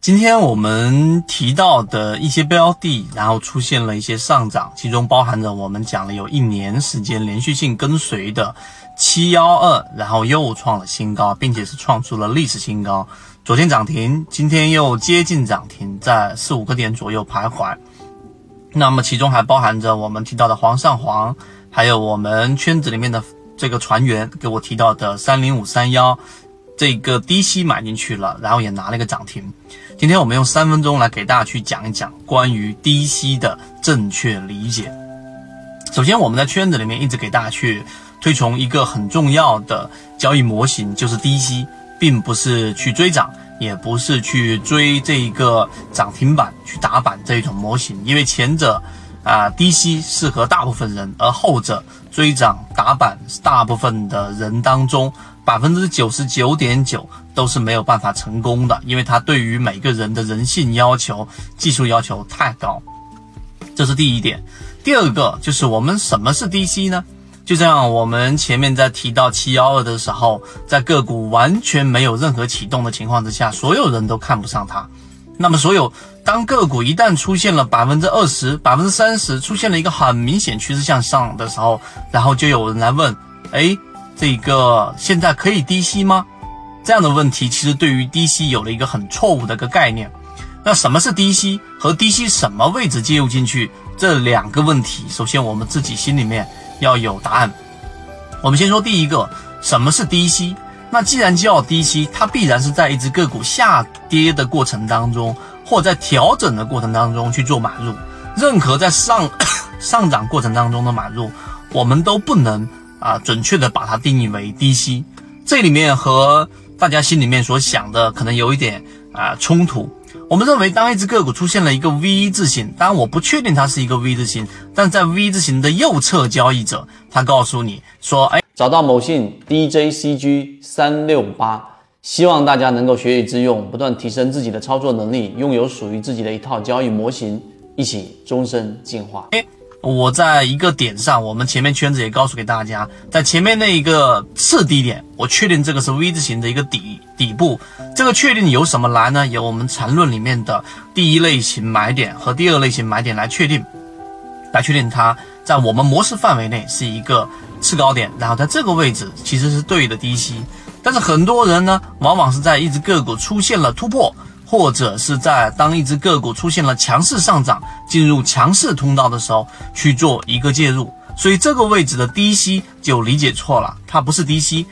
今天我们提到的一些标的，然后出现了一些上涨，其中包含着我们讲了有一年时间连续性跟随的七幺二，然后又创了新高，并且是创出了历史新高。昨天涨停，今天又接近涨停，在四五个点左右徘徊。那么其中还包含着我们提到的煌上煌，还有我们圈子里面的这个船员给我提到的三零五三幺。这个低吸买进去了，然后也拿了一个涨停。今天我们用三分钟来给大家去讲一讲关于低吸的正确理解。首先，我们在圈子里面一直给大家去推崇一个很重要的交易模型，就是低吸，并不是去追涨，也不是去追这一个涨停板去打板这一种模型，因为前者啊低吸适合大部分人，而后者追涨打板大部分的人当中。百分之九十九点九都是没有办法成功的，因为它对于每个人的人性要求、技术要求太高。这是第一点。第二个就是我们什么是低吸呢？就像我们前面在提到七幺二的时候，在个股完全没有任何启动的情况之下，所有人都看不上它。那么，所有当个股一旦出现了百分之二十、百分之三十，出现了一个很明显趋势向上的时候，然后就有人来问：哎？这个现在可以低吸吗？这样的问题其实对于低吸有了一个很错误的一个概念。那什么是低吸和低吸什么位置介入进去这两个问题，首先我们自己心里面要有答案。我们先说第一个，什么是低吸？那既然叫低吸，它必然是在一只个股下跌的过程当中，或在调整的过程当中去做买入。任何在上 上涨过程当中的买入，我们都不能。啊，准确的把它定义为低吸，这里面和大家心里面所想的可能有一点啊冲突。我们认为，当一只个股出现了一个 V 字形，当然我不确定它是一个 V 字形，但在 V 字形的右侧交易者，他告诉你说，哎，找到某信 DJCG 三六八，希望大家能够学以致用，不断提升自己的操作能力，拥有属于自己的一套交易模型，一起终身进化。我在一个点上，我们前面圈子也告诉给大家，在前面那一个次低点，我确定这个是 V 字形的一个底底部。这个确定由什么来呢？由我们缠论里面的第一类型买点和第二类型买点来确定，来确定它在我们模式范围内是一个次高点，然后在这个位置其实是对的低吸。但是很多人呢，往往是在一只个股出现了突破。或者是在当一只个股出现了强势上涨，进入强势通道的时候去做一个介入，所以这个位置的低吸就理解错了，它不是低吸，